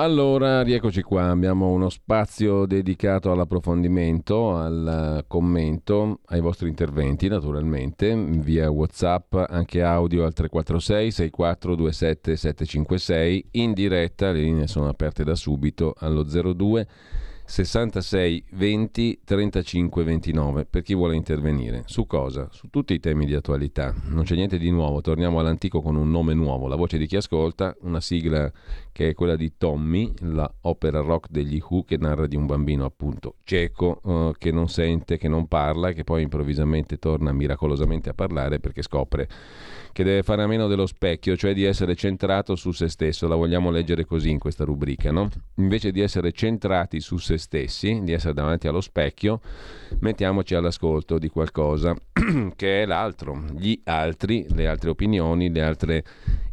Allora, rieccoci qua, abbiamo uno spazio dedicato all'approfondimento, al commento, ai vostri interventi naturalmente, via Whatsapp, anche audio al 346 6427 756, in diretta, le linee sono aperte da subito allo 02 66 20 35 29 per chi vuole intervenire. Su cosa? Su tutti i temi di attualità. Non c'è niente di nuovo, torniamo all'antico con un nome nuovo, la voce di chi ascolta, una sigla che è quella di Tommy, la opera rock degli Who che narra di un bambino appunto cieco uh, che non sente, che non parla e che poi improvvisamente torna miracolosamente a parlare perché scopre che deve fare a meno dello specchio, cioè di essere centrato su se stesso. La vogliamo leggere così in questa rubrica, no? Invece di essere centrati su se stessi, di essere davanti allo specchio, mettiamoci all'ascolto di qualcosa che è l'altro, gli altri, le altre opinioni, le altre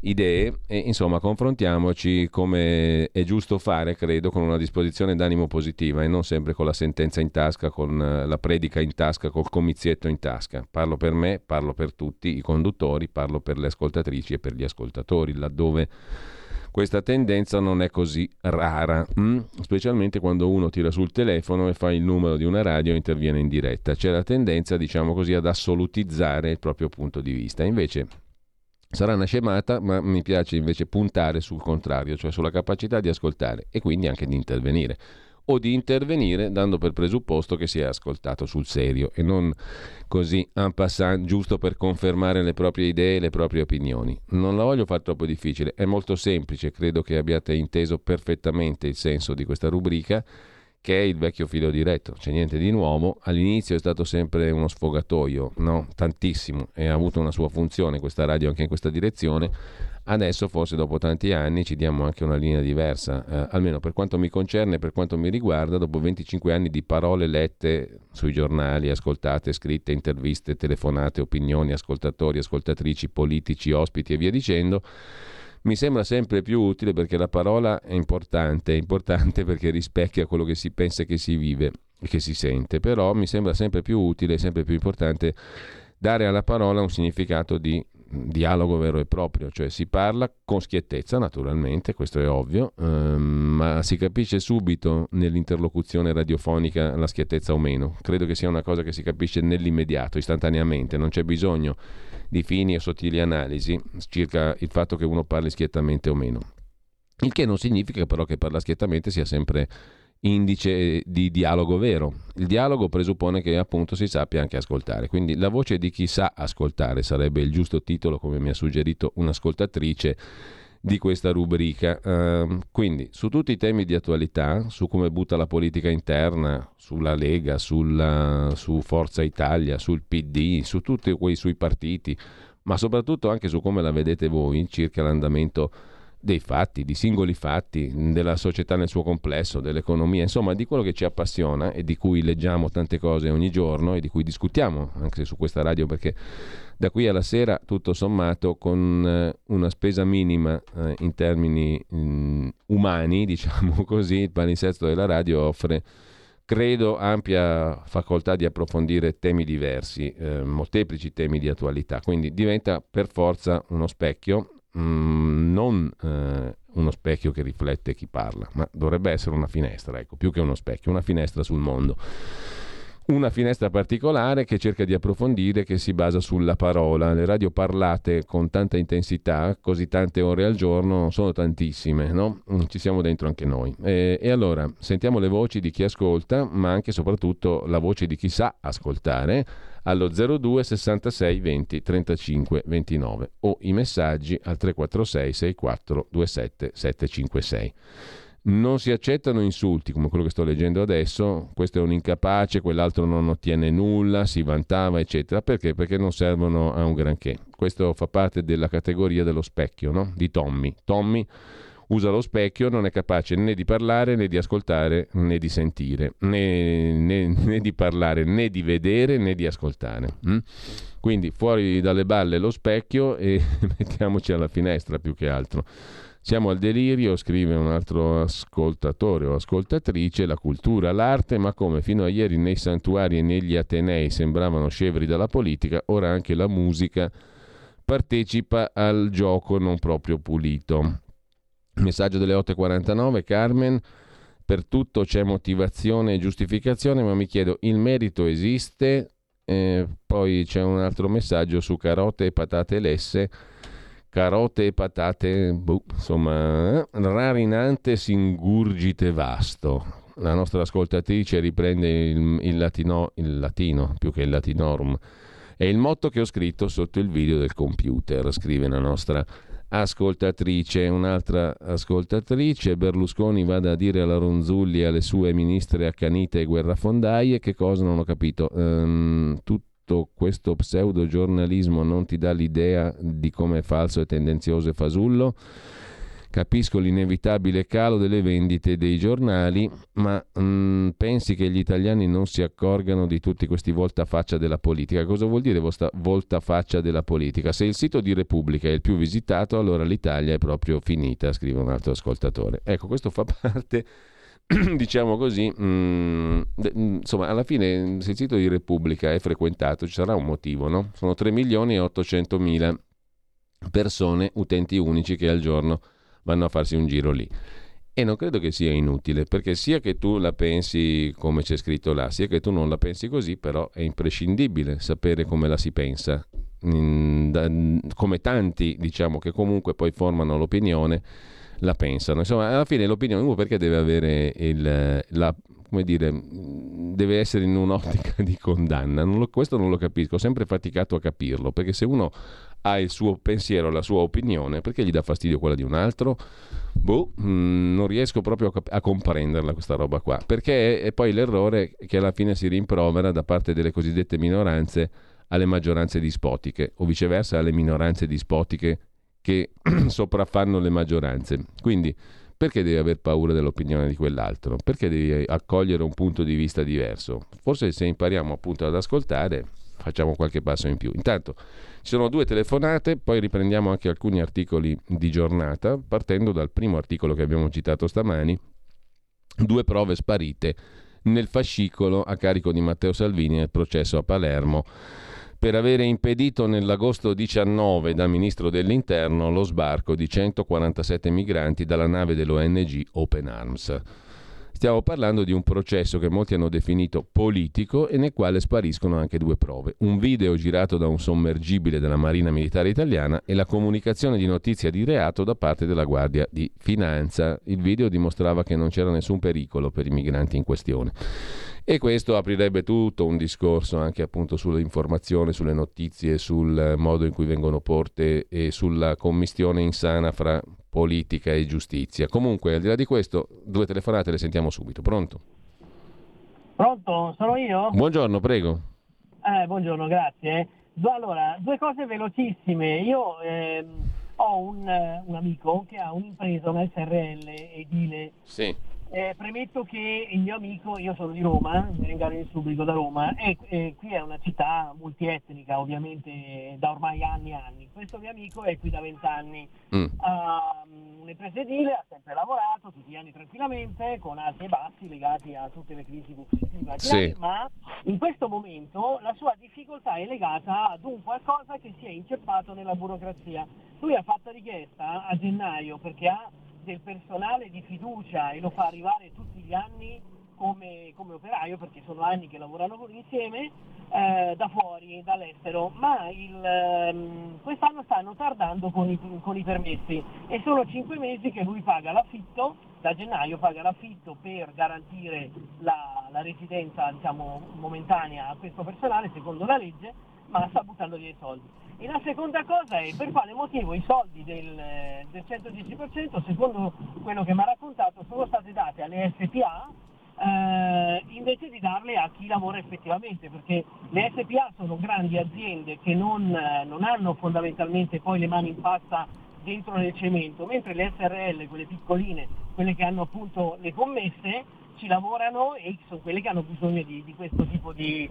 idee e insomma confrontiamoci come è giusto fare, credo, con una disposizione d'animo positiva e non sempre con la sentenza in tasca, con eh, la predica in tasca, col comizietto in tasca. Parlo per me, parlo per tutti i conduttori, parlo per le ascoltatrici e per gli ascoltatori, laddove questa tendenza non è così rara, mm? specialmente quando uno tira sul telefono e fa il numero di una radio e interviene in diretta. C'è la tendenza, diciamo così, ad assolutizzare il proprio punto di vista. Invece Sarà una scemata, ma mi piace invece puntare sul contrario, cioè sulla capacità di ascoltare e quindi anche di intervenire. O di intervenire dando per presupposto che sia ascoltato sul serio e non così en passant giusto per confermare le proprie idee e le proprie opinioni. Non la voglio fare troppo difficile, è molto semplice, credo che abbiate inteso perfettamente il senso di questa rubrica che è il vecchio filo diretto, c'è niente di nuovo. All'inizio è stato sempre uno sfogatoio, no? tantissimo, e ha avuto una sua funzione questa radio anche in questa direzione. Adesso, forse dopo tanti anni, ci diamo anche una linea diversa, eh, almeno per quanto mi concerne, per quanto mi riguarda, dopo 25 anni di parole lette sui giornali, ascoltate, scritte, interviste, telefonate, opinioni, ascoltatori, ascoltatrici, politici, ospiti e via dicendo mi sembra sempre più utile perché la parola è importante, è importante perché rispecchia quello che si pensa che si vive e che si sente, però mi sembra sempre più utile, sempre più importante dare alla parola un significato di dialogo vero e proprio, cioè si parla con schiettezza naturalmente, questo è ovvio, ehm, ma si capisce subito nell'interlocuzione radiofonica la schiettezza o meno. Credo che sia una cosa che si capisce nell'immediato, istantaneamente, non c'è bisogno di fini e sottili analisi circa il fatto che uno parli schiettamente o meno. Il che non significa però che parla schiettamente sia sempre indice di dialogo vero. Il dialogo presuppone che appunto si sappia anche ascoltare, quindi la voce di chi sa ascoltare sarebbe il giusto titolo, come mi ha suggerito un'ascoltatrice di questa rubrica. Uh, quindi su tutti i temi di attualità, su come butta la politica interna, sulla Lega, sulla, su Forza Italia, sul PD, su tutti quei sui partiti, ma soprattutto anche su come la vedete voi circa l'andamento dei fatti, di singoli fatti, della società nel suo complesso, dell'economia, insomma di quello che ci appassiona e di cui leggiamo tante cose ogni giorno e di cui discutiamo anche su questa radio perché da qui alla sera, tutto sommato, con eh, una spesa minima eh, in termini mh, mm, umani, diciamo così, il palinsesto della radio offre, credo, ampia facoltà di approfondire temi diversi, eh, molteplici temi di attualità. Quindi diventa per forza uno specchio, mm, non eh, uno specchio che riflette chi parla, ma dovrebbe essere una finestra, ecco, più che uno specchio, una finestra sul mondo una finestra particolare che cerca di approfondire, che si basa sulla parola. Le radio parlate con tanta intensità, così tante ore al giorno, sono tantissime, no? Mm, ci siamo dentro anche noi. E, e allora sentiamo le voci di chi ascolta, ma anche e soprattutto la voce di chi sa ascoltare allo 02 66 20 35 29 o i messaggi al 346 64 27 756 non si accettano insulti come quello che sto leggendo adesso, questo è un incapace, quell'altro non ottiene nulla, si vantava, eccetera. Perché? Perché non servono a un granché. Questo fa parte della categoria dello specchio, no? di Tommy. Tommy, usa lo specchio, non è capace né di parlare né di ascoltare né di sentire, né, né, né di parlare né di vedere né di ascoltare. Mm? Quindi fuori dalle balle lo specchio e mettiamoci alla finestra più che altro. Siamo al delirio, scrive un altro ascoltatore o ascoltatrice, la cultura, l'arte, ma come fino a ieri nei santuari e negli atenei sembravano scevri dalla politica, ora anche la musica partecipa al gioco non proprio pulito. Messaggio delle 8.49, Carmen. Per tutto c'è motivazione e giustificazione, ma mi chiedo, il merito esiste? Eh, poi c'è un altro messaggio su carote e patate lesse. Carote e patate, boh, insomma, eh, rarinante singurgite vasto. La nostra ascoltatrice riprende il, il, latino, il latino più che il latinorum. È il motto che ho scritto sotto il video del computer, scrive la nostra ascoltatrice, un'altra ascoltatrice, Berlusconi vada a dire alla Ronzulli e alle sue ministre accanite e guerrafondaie che cosa non ho capito. Um, tutto questo pseudo giornalismo non ti dà l'idea di come è falso e tendenzioso e fasullo? Capisco l'inevitabile calo delle vendite dei giornali, ma mh, mm, pensi che gli italiani non si accorgano di tutti questi voltafaccia della politica? Cosa vuol dire voltafaccia della politica? Se il sito di Repubblica è il più visitato, allora l'Italia è proprio finita, scrive un altro ascoltatore. Ecco, questo fa parte diciamo così, mh, mm, mm, insomma, alla fine se il sito di Repubblica è frequentato ci sarà un motivo, no? Sono 3 milioni e 800 mila persone, utenti unici che al giorno vanno a farsi un giro lì. E non credo che sia inutile, perché sia che tu la pensi come c'è scritto là, sia che tu non la pensi così, però è imprescindibile sapere come la si pensa. come tanti, diciamo, che comunque poi formano l'opinione, la pensano. Insomma, alla fine l'opinione uno perché deve avere il, la, come dire, deve essere in un'ottica di condanna. Non lo, questo non lo capisco, ho sempre faticato a capirlo, perché se uno ha il suo pensiero, la sua opinione, perché gli dà fastidio quella di un altro? Boh, mh, mm, non riesco proprio a, cap- a, comprenderla questa roba qua, perché è, è poi l'errore che alla fine si rimprovera da parte delle cosiddette minoranze alle maggioranze dispotiche o viceversa alle minoranze dispotiche che sopraffanno le maggioranze. Quindi perché devi aver paura dell'opinione di quell'altro? Perché devi accogliere un punto di vista diverso? Forse se impariamo appunto ad ascoltare facciamo qualche passo in più. Intanto ci sono due telefonate, poi riprendiamo anche alcuni articoli di giornata, partendo dal primo articolo che abbiamo citato stamani, due prove sparite nel fascicolo a carico di Matteo Salvini nel processo a Palermo per avere impedito nell'agosto 19 da ministro dell'Interno lo sbarco di 147 migranti dalla nave dell'ONG Open Arms. Stiamo parlando di un processo che molti hanno definito politico e nel quale spariscono anche due prove. Un video girato da un sommergibile della Marina Militare Italiana e la comunicazione di notizia di reato da parte della Guardia di Finanza. Il video dimostrava che non c'era nessun pericolo per i migranti in questione. E questo aprirebbe tutto un discorso anche appunto sull'informazione, sulle notizie, sul modo in cui vengono porte e sulla commistione insana fra politica e giustizia. Comunque, al di là di questo, due telefonate le sentiamo subito. Pronto? Pronto? Sono io? Buongiorno, prego. Eh, buongiorno, grazie. Allora, due cose velocissime. Io ehm, ho un, un, amico che ha un'impresa, una SRL edile. Sì eh, premetto che il mio amico, io sono di Roma, ringrazio il pubblico da Roma, e eh, qui è una città multietnica ovviamente da ormai anni e anni. Questo mio amico è qui da vent'anni, mm. ha um, un'impresa edile, ha sempre lavorato tutti gli anni tranquillamente, con alti e bassi legati a tutte le crisi positive, sì. ma in questo momento la sua difficoltà è legata ad un qualcosa che si è inceppato nella burocrazia. Lui ha fatto richiesta a gennaio perché ha del personale di fiducia e lo fa arrivare tutti gli anni come, come operaio, perché sono anni che lavorano insieme, eh, da fuori, dall'estero, ma il, ehm, quest'anno stanno tardando con i, con i, permessi e sono cinque mesi che lui paga l'affitto, da gennaio paga l'affitto per garantire la, la residenza diciamo, momentanea a questo personale secondo la legge, ma sta buttando via i soldi. E la seconda cosa è per quale motivo i soldi del, del 110%, secondo quello che mi ha raccontato, sono stati dati alle SPA eh, invece di darle a chi lavora effettivamente, perché le SPA sono grandi aziende che non, non hanno fondamentalmente poi le mani in pasta dentro nel cemento, mentre le SRL, quelle piccoline, quelle che hanno appunto le commesse, ci lavorano e sono quelle che hanno bisogno di, di questo tipo di,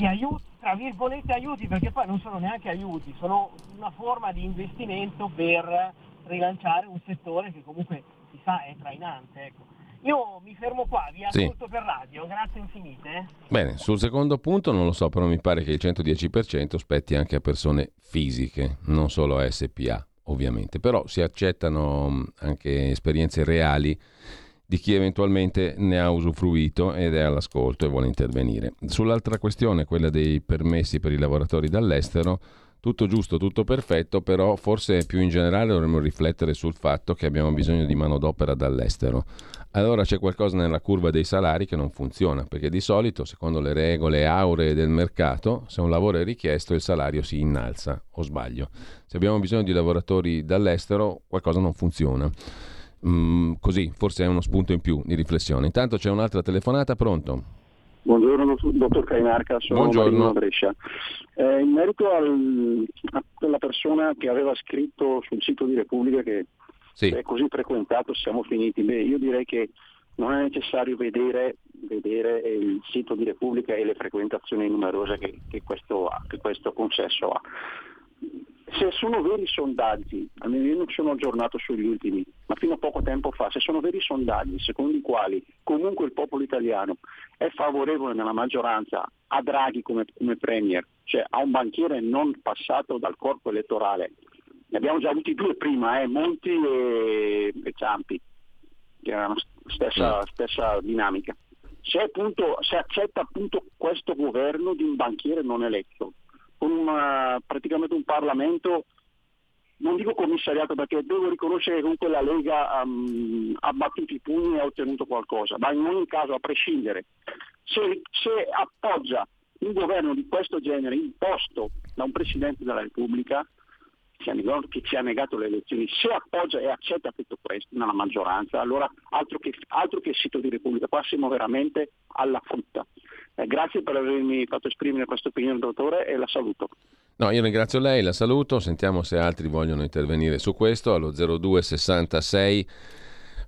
di aiuti, tra virgolette aiuti, perché poi non sono neanche aiuti, sono una forma di investimento per rilanciare un settore che comunque si sa è trainante. Ecco. Io mi fermo qua, vi ascolto sì. per radio, grazie infinite. Bene, sul secondo punto non lo so, però mi pare che il 110% spetti anche a persone fisiche, non solo a SPA ovviamente, però si accettano anche esperienze reali di chi eventualmente ne ha usufruito ed è all'ascolto e vuole intervenire. Sull'altra questione, quella dei permessi per i lavoratori dall'estero, tutto giusto, tutto perfetto, però forse più in generale dovremmo riflettere sul fatto che abbiamo bisogno di manodopera dall'estero allora c'è qualcosa nella curva dei salari che non funziona, perché di solito, secondo le regole auree del mercato, se un lavoro è richiesto il salario si innalza, o sbaglio. Se abbiamo bisogno di lavoratori dall'estero, qualcosa non funziona. Mm, così, forse è uno spunto in più di riflessione. Intanto c'è un'altra telefonata, pronto? Buongiorno dottor Cainarca, sono Buongiorno. Marino Brescia. Eh, in merito al, a quella persona che aveva scritto sul sito di Repubblica che sì. è così frequentato siamo finiti. Beh, io direi che non è necessario vedere, vedere, il sito di Repubblica e le frequentazioni numerose che, che, questo, ha, che questo consesso ha. Se sono veri sondaggi, almeno io non sono aggiornato sugli ultimi, ma fino a poco tempo fa, se sono veri sondaggi secondo i quali comunque il popolo italiano è favorevole nella maggioranza a Draghi come, come Premier, cioè a un banchiere non passato dal corpo elettorale ne abbiamo già avuti due prima, eh, Monti e, e Ciampi, che erano stessa, stessa dinamica. Se, appunto, se, accetta appunto questo governo di un banchiere non eletto, con una, praticamente un Parlamento, non dico commissariato perché devo riconoscere che comunque la Lega um, ha battuto i pugni e ha ottenuto qualcosa, ma in ogni caso a prescindere, se, se appoggia un governo di questo genere imposto da un Presidente della Repubblica, che ci ha negato le elezioni, se appoggia e accetta tutto questo nella maggioranza, allora altro che, altro che sito di Repubblica, qua siamo veramente alla frutta. Eh, grazie per avermi fatto esprimere questa opinione, dottore, e la saluto. No, io ringrazio lei, la saluto, sentiamo se altri vogliono intervenire su questo allo 0266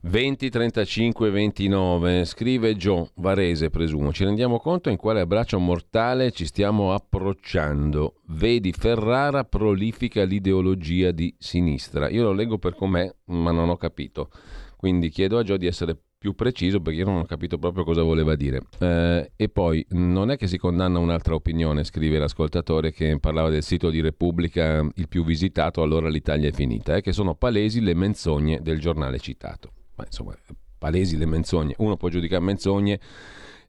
20 35 29 scrive Gio Varese presumo. Ci rendiamo conto in quale abbraccio mortale ci stiamo approcciando. Vedi Ferrara prolifica l'ideologia di sinistra. Io lo leggo per com'è ma non ho capito. Quindi chiedo a Gio di essere più preciso perché io non ho capito proprio cosa voleva dire. Eh, e poi non è che si condanna un'altra opinione, scrive l'ascoltatore che parlava del sito di Repubblica il più visitato, allora l'Italia è finita, è che sono palesi le menzogne del giornale citato ma insomma palesi le menzogne. Uno può giudicare menzogne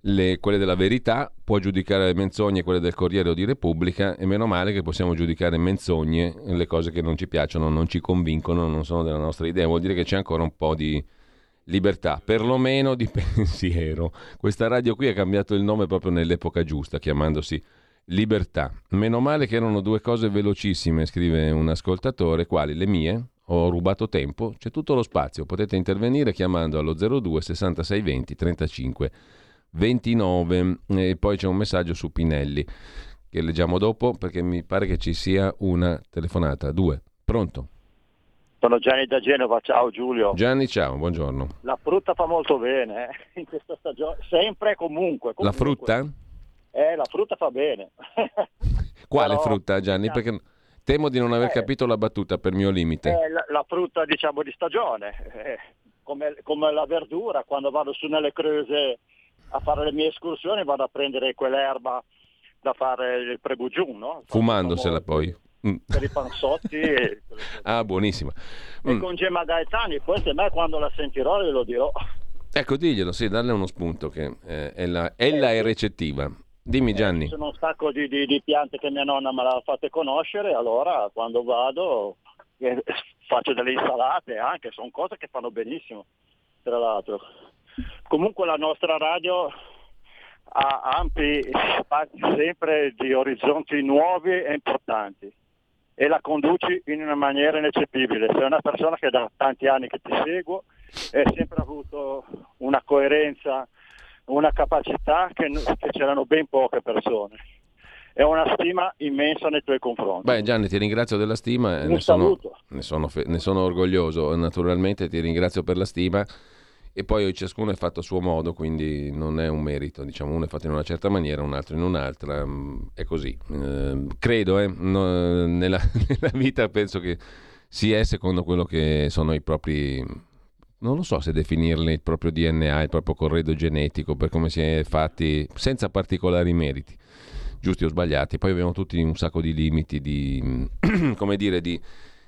le, quelle della verità, può giudicare le menzogne quelle del Corriere o di Repubblica e meno male che possiamo giudicare menzogne le cose che non ci piacciono, non ci convincono, non sono della nostra idea. Vuol dire che c'è ancora un po' di libertà, perlomeno di pensiero. Questa radio qui ha cambiato il nome proprio nell'epoca giusta, chiamandosi Libertà. Meno male che erano due cose velocissime, scrive un ascoltatore, quali le mie, ho rubato tempo, c'è tutto lo spazio, potete intervenire chiamando allo 02 66 20 35 29 e poi c'è un messaggio su Pinelli che leggiamo dopo perché mi pare che ci sia una telefonata. Due, pronto? Sono Gianni da Genova, ciao Giulio. Gianni, ciao, buongiorno. La frutta fa molto bene eh? in questa stagione, sempre e comunque, comunque. La frutta? Eh, la frutta fa bene. Quale Però, frutta Gianni? Perché Temo di non aver eh, capito la battuta per mio limite. Eh, la, la, frutta diciamo di stagione, eh, come, come, la verdura, quando vado su nelle creuse a fare le mie escursioni vado a prendere quell'erba da fare il prebugiun, no? Fumandosela poi. Mm. Per i panzotti. ah, buonissima. Mm. E con Gemma Gaetani, poi se me quando la sentirò glielo dirò. Ecco, diglielo, sì, darle uno spunto che eh, ella, ella è recettiva. Dimmi eh, Gianni. Eh, sono un sacco di, di, di, piante che mia nonna me l'ha fatte conoscere, allora quando vado eh, faccio delle insalate anche, sono cose che fanno benissimo, tra l'altro. Comunque la nostra radio ha ampi spazi sempre di orizzonti nuovi e importanti e la conduci in una maniera ineccepibile. Sei una persona che da tanti anni che ti seguo e sempre avuto una coerenza una capacità che, che c'erano ben poche persone. e una stima immensa nei tuoi confronti. Beh Gianni ti ringrazio della stima, ne sono, ne, sono, ne sono orgoglioso, naturalmente ti ringrazio per la stima e poi ciascuno è fatto a suo modo, quindi non è un merito, diciamo uno è fatto in una certa maniera, un altro in un'altra, mm, è così. Eh, credo, eh, no, nella, nella, vita penso che si è secondo quello che sono i propri, non lo so se definirli il proprio DNA, il proprio corredo genetico, per come si è fatti, senza particolari meriti, giusti o sbagliati. Poi abbiamo tutti un sacco di limiti, di, come dire, di...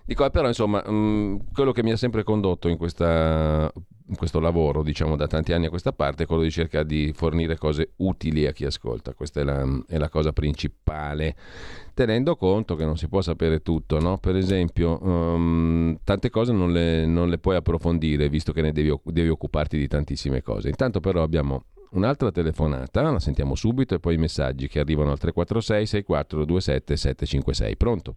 Dico, però insomma, mm, quello che mi ha sempre condotto in questa questo lavoro, diciamo da tanti anni a questa parte, è quello di cercare di fornire cose utili a chi ascolta. Questa è la, è la cosa principale, tenendo conto che non si può sapere tutto. No? Per esempio, um, tante cose non le, non le, puoi approfondire, visto che ne devi, devi occuparti di tantissime cose. Intanto però abbiamo un'altra telefonata, la sentiamo subito, e poi i messaggi che arrivano al 346 6427 756. Pronto?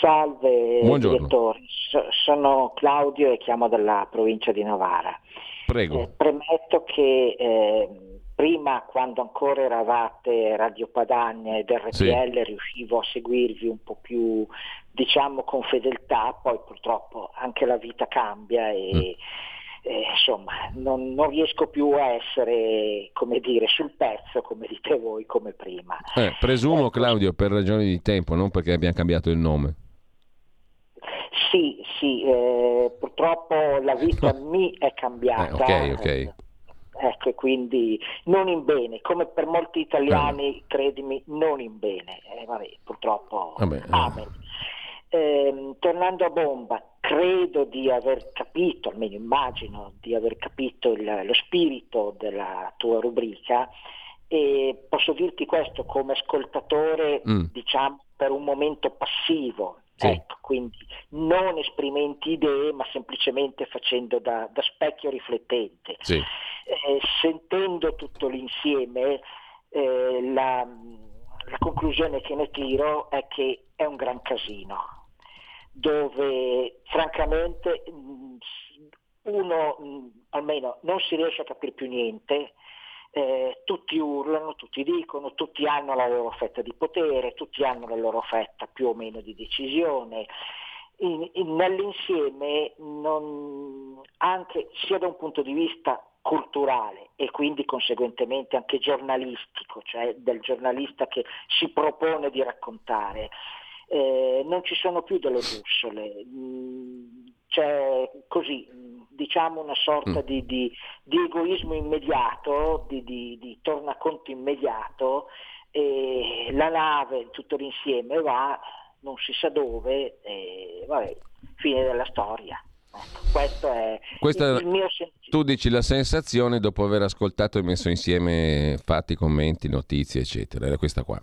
Salve Buongiorno. direttore, so, sono Claudio e chiamo dalla provincia di Novara. Prego. Eh, premetto che eh, prima quando ancora eravate Radio Padania ed RPL sì. riuscivo a seguirvi un po' più diciamo con fedeltà, poi purtroppo anche la vita cambia e mm. Eh, insomma, non, non, riesco più a essere, come dire, sul pezzo, come dite voi, come prima. Eh, presumo, ecco. Claudio, per ragioni di tempo, non perché abbiamo cambiato il nome. Sì, sì, eh, purtroppo la vita mi è cambiata. Eh, ok, ok. Ecco, quindi non in bene, come per molti italiani, eh. credimi, non in bene. Eh, vabbè, purtroppo, vabbè, eh. amen. Eh, tornando a bomba, credo di aver capito, almeno immagino di aver capito il, lo spirito della tua rubrica e posso dirti questo come ascoltatore, mm. diciamo, per un momento passivo, sì. Ecco, quindi non esprimenti idee, ma semplicemente facendo da, da specchio riflettente. Sì. Eh, sentendo tutto l'insieme, eh, la, la conclusione che ne tiro è che è un gran casino, dove francamente uno almeno non si riesce a capire più niente, eh, tutti urlano, tutti dicono, tutti hanno la loro fetta di potere, tutti hanno la loro fetta più o meno di decisione. In, in, nell'insieme, non, anche sia da un punto di vista culturale e quindi conseguentemente anche giornalistico, cioè del giornalista che si propone di raccontare, eh, non ci sono più delle bussole, mm, c'è così, diciamo una sorta mm. di, di, di, egoismo immediato, di, di, tornaconto immediato, e la nave, tutto l'insieme va, non si sa dove, e vabbè, fine della storia. Ecco, questo è Questa, il mio sentito. Tu dici la sensazione dopo aver ascoltato e messo insieme fatti, commenti, notizie, eccetera, era questa qua.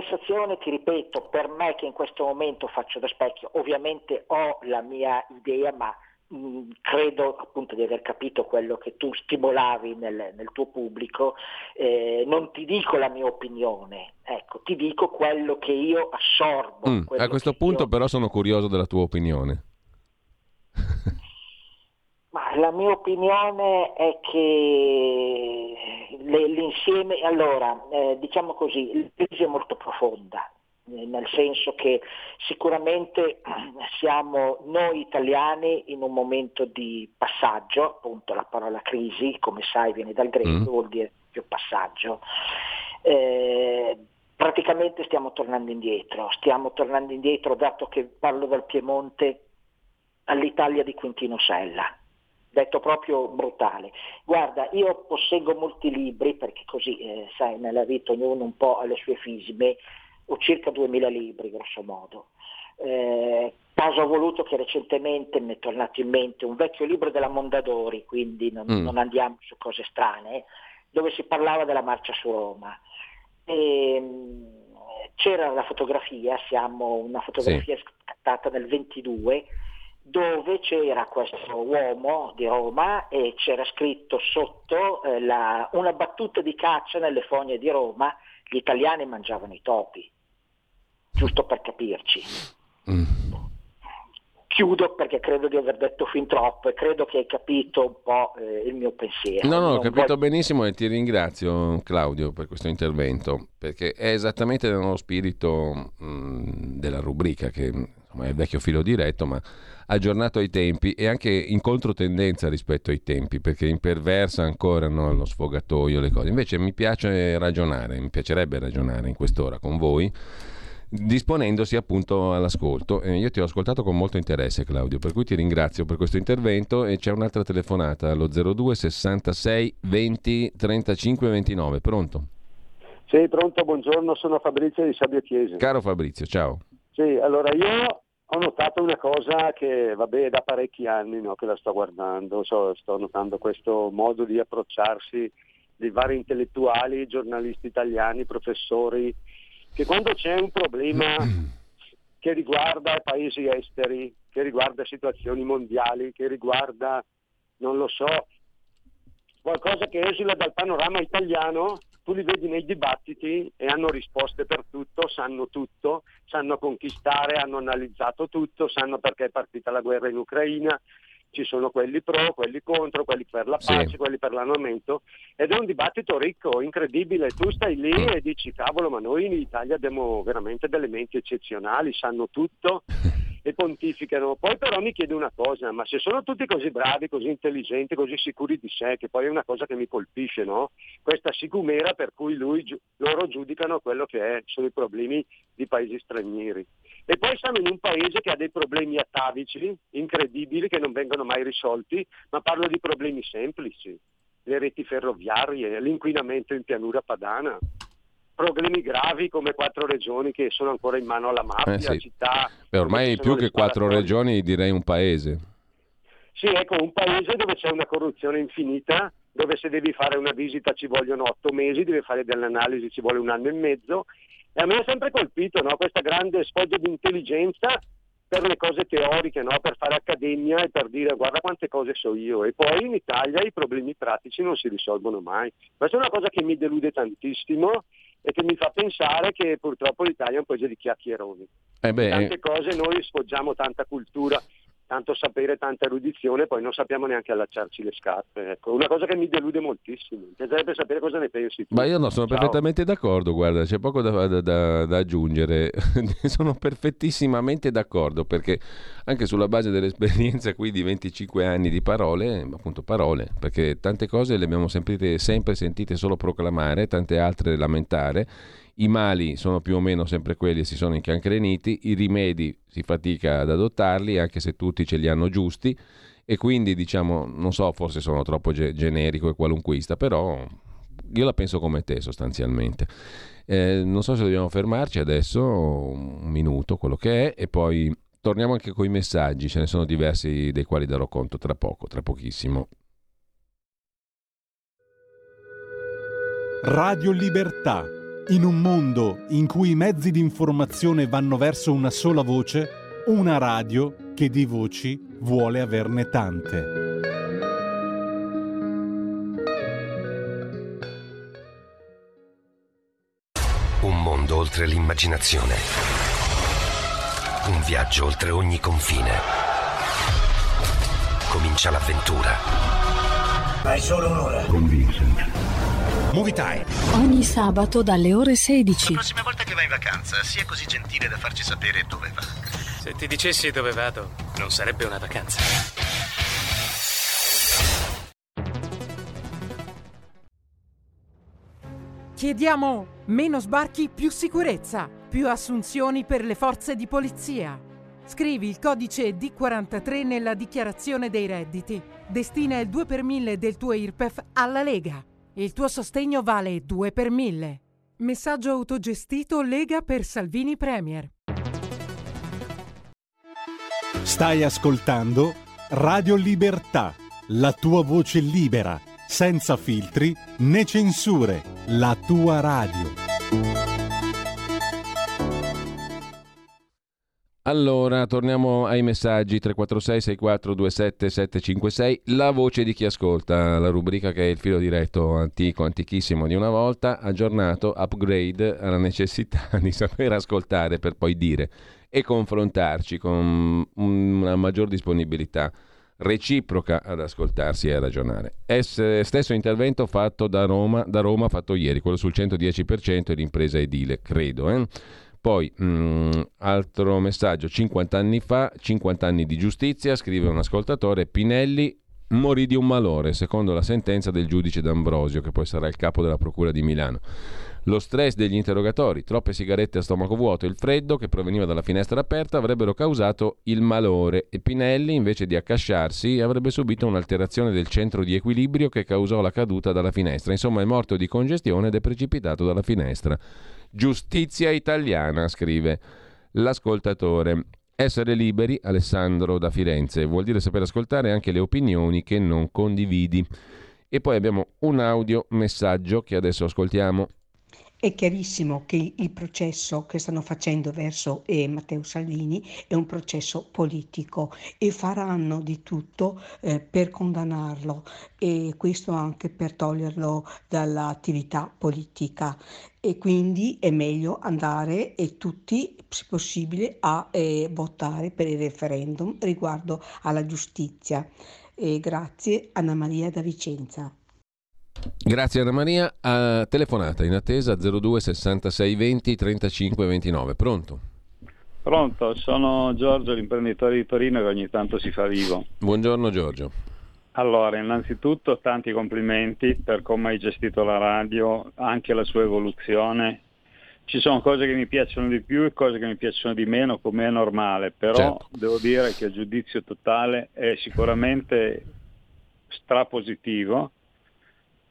Sensazione, ti ripeto, per me che in questo momento faccio da specchio, ovviamente ho la mia idea, ma mh, mm, credo appunto di aver capito quello che tu stimolavi nel, nel tuo pubblico, eh, non ti dico la mia opinione, ecco, ti dico quello che io assorbo. Mm, a questo punto io... però sono curioso della tua opinione. Ma la mia opinione è che l'insieme, allora, eh, diciamo così, la crisi è molto profonda, eh, nel senso che sicuramente siamo noi italiani in un momento di passaggio, appunto la parola crisi, come sai viene dal greco, mm. vuol dire più passaggio. Eh, praticamente stiamo tornando indietro, stiamo tornando indietro dato che parlo dal Piemonte all'Italia di Quintino Sella detto proprio brutale. Guarda, io posseggo molti libri, perché così, eh, sai, nella vita ognuno un po' ha le sue fisime, ho circa 2000 libri, grosso modo. Eh, caso ha voluto che recentemente mi è tornato in mente un vecchio libro della Mondadori, quindi non, mm. non andiamo su cose strane, dove si parlava della marcia su Roma. E, ehm, c'era la fotografia, siamo una fotografia sì. scattata nel 22, dove c'era questo uomo di Roma e c'era scritto sotto eh, la, una battuta di caccia nelle fogne di Roma, gli italiani mangiavano i topi, giusto per capirci. Mm. chiudo perché credo di aver detto fin troppo e credo che hai capito un po' eh, il mio pensiero. No, no, ho capito voglio... benissimo e ti ringrazio Claudio per questo intervento perché è esattamente nello spirito mh, della rubrica che insomma, è il vecchio filo diretto ma aggiornato ai tempi e anche in controtendenza rispetto ai tempi perché imperversa ancora no, lo sfogatoio, le cose. Invece mi piace ragionare, mi piacerebbe ragionare in quest'ora con voi disponendosi appunto all'ascolto. Eh, io ti ho ascoltato con molto interesse Claudio, per cui ti ringrazio per questo intervento e c'è un'altra telefonata allo 02 66 20 35 29. Pronto? Sì, pronto, buongiorno, sono Fabrizio di Sabio Chiesi. Caro Fabrizio, ciao. Sì, allora io ho notato una cosa che vabbè da parecchi anni no, che la sto guardando, so, sto notando questo modo di approcciarsi di vari intellettuali, giornalisti italiani, professori, che quando c'è un problema che riguarda paesi esteri, che riguarda situazioni mondiali, che riguarda, non lo so, qualcosa che esula dal panorama italiano, tu li vedi nei dibattiti e hanno risposte per tutto, sanno tutto, sanno conquistare, hanno analizzato tutto, sanno perché è partita la guerra in Ucraina, ci sono quelli pro, quelli contro, quelli per la pace, sì. quelli per l'armamento ed è un dibattito ricco, incredibile. Tu stai lì mm. e dici cavolo, ma noi in Italia abbiamo veramente delle menti eccezionali, sanno tutto e pontificano. Poi però mi chiedo una cosa, ma se sono tutti così bravi, così intelligenti, così sicuri di sé, che poi è una cosa che mi colpisce, no? Questa sicumera per cui lui, loro giudicano quello che è, sono i problemi di paesi stranieri. E poi siamo in un paese che ha dei problemi atavici, incredibili, che non vengono mai risolti, ma parlo di problemi semplici, le reti ferroviarie, l'inquinamento in pianura padana, problemi gravi come quattro regioni che sono ancora in mano alla mafia, eh sì. città... Beh, ormai più che quattro regioni direi un paese. Sì, ecco, un paese dove c'è una corruzione infinita, dove se devi fare una visita ci vogliono otto mesi, devi fare delle analisi ci vuole un anno e mezzo e a me ha sempre colpito no? questa grande sfoggio di intelligenza per le cose teoriche, no? per fare accademia e per dire guarda quante cose so io. E poi in Italia i problemi pratici non si risolvono mai. Questa è una cosa che mi delude tantissimo e che mi fa pensare che purtroppo l'Italia è un paese di chiacchieroni. Eh beh, tante cose noi sfoggiamo tanta cultura tanto sapere, tanta erudizione, poi non sappiamo neanche allacciarci le scarpe. Ecco. Una cosa che mi delude moltissimo. Mi piacerebbe sapere cosa ne pensi tu. Ma io no, sono Ciao. perfettamente d'accordo, guarda, c'è poco da, da, da aggiungere. sono perfettissimamente d'accordo perché anche sulla base dell'esperienza qui di 25 anni di parole, appunto parole, perché tante cose le abbiamo sempre, sempre sentite solo proclamare, tante altre lamentare i mali sono più o meno sempre quelli e si sono incancreniti, i rimedi si fatica ad adottarli anche se tutti ce li hanno giusti e quindi diciamo, non so, forse sono troppo ge- generico e qualunquista, però io la penso come te sostanzialmente. Eh, non so se dobbiamo fermarci adesso, un minuto, quello che è, e poi torniamo anche con i messaggi, ce ne sono diversi dei quali darò conto tra poco, tra pochissimo. Radio Libertà in un mondo in cui i mezzi di informazione vanno verso una sola voce, una radio che di voci vuole averne tante. Un mondo oltre l'immaginazione. Un viaggio oltre ogni confine. Comincia l'avventura. Hai solo un'ora. Con Vincent. Movie Time. Ogni sabato dalle ore 16. La prossima volta che va in vacanza, sia così gentile da farci sapere dove va. Se ti dicessi dove vado, non sarebbe una vacanza. Chiediamo meno sbarchi, più sicurezza, più assunzioni per le forze di polizia. Scrivi il codice D43 nella dichiarazione dei redditi. Destina il 2 per 1000 del tuo IRPEF alla Lega. Il tuo sostegno vale 2 per 1000. Messaggio autogestito Lega per Salvini Premier. Stai ascoltando Radio Libertà, la tua voce libera, senza filtri né censure, la tua radio. Allora, torniamo ai messaggi 346 6427 756, la voce di chi ascolta, la rubrica che è il filo diretto antico, antichissimo di una volta, aggiornato, upgrade alla necessità di saper ascoltare per poi dire e confrontarci con una maggior disponibilità reciproca ad ascoltarsi e a ragionare. Es, stesso intervento fatto da Roma, da Roma, fatto ieri, quello sul 110% e l'impresa edile, credo. Eh? Poi, mh, mm, altro messaggio, 50 anni fa, 50 anni di giustizia, scrive un ascoltatore, Pinelli morì di un malore, secondo la sentenza del giudice D'Ambrosio, che poi sarà il capo della Procura di Milano. Lo stress degli interrogatori, troppe sigarette a stomaco vuoto e il freddo che proveniva dalla finestra aperta avrebbero causato il malore e Pinelli, invece di accasciarsi, avrebbe subito un'alterazione del centro di equilibrio che causò la caduta dalla finestra. Insomma, è morto di congestione ed è precipitato dalla finestra. Giustizia italiana, scrive l'ascoltatore. Essere liberi, Alessandro da Firenze, vuol dire saper ascoltare anche le opinioni che non condividi. E poi abbiamo un audio messaggio che adesso ascoltiamo. È chiarissimo che il processo che stanno facendo verso eh, Matteo Salvini è un processo politico e faranno di tutto eh, per condannarlo e questo anche per toglierlo dall'attività politica e quindi è meglio andare e tutti, se possibile, a eh, votare per il referendum riguardo alla giustizia. E grazie Anna Maria da Vicenza. Grazie Anna Maria. Uh, telefonata in attesa 02 66 20 35 29. Pronto? Pronto, sono Giorgio, l'imprenditore di Torino che ogni tanto si fa vivo. Buongiorno Giorgio. Allora, innanzitutto tanti complimenti per come hai gestito la radio, anche la sua evoluzione. Ci sono cose che mi piacciono di più e cose che mi piacciono di meno, come è normale, però certo. devo dire che il giudizio totale è sicuramente strapositivo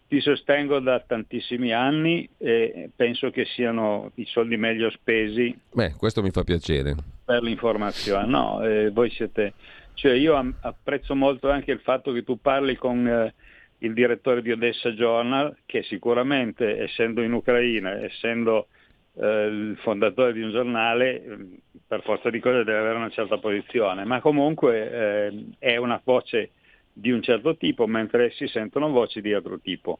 ti sostengo da tantissimi anni e penso che siano i soldi meglio spesi. Beh, questo mi fa piacere. Per l'informazione. No, eh, voi siete... Cioè io apprezzo molto anche il fatto che tu parli con eh, il direttore di Odessa Journal, che sicuramente, essendo in Ucraina, essendo eh, il fondatore di un giornale, per forza di cose deve avere una certa posizione, ma comunque eh, è una voce di un certo tipo, mentre si sentono voci di altro tipo.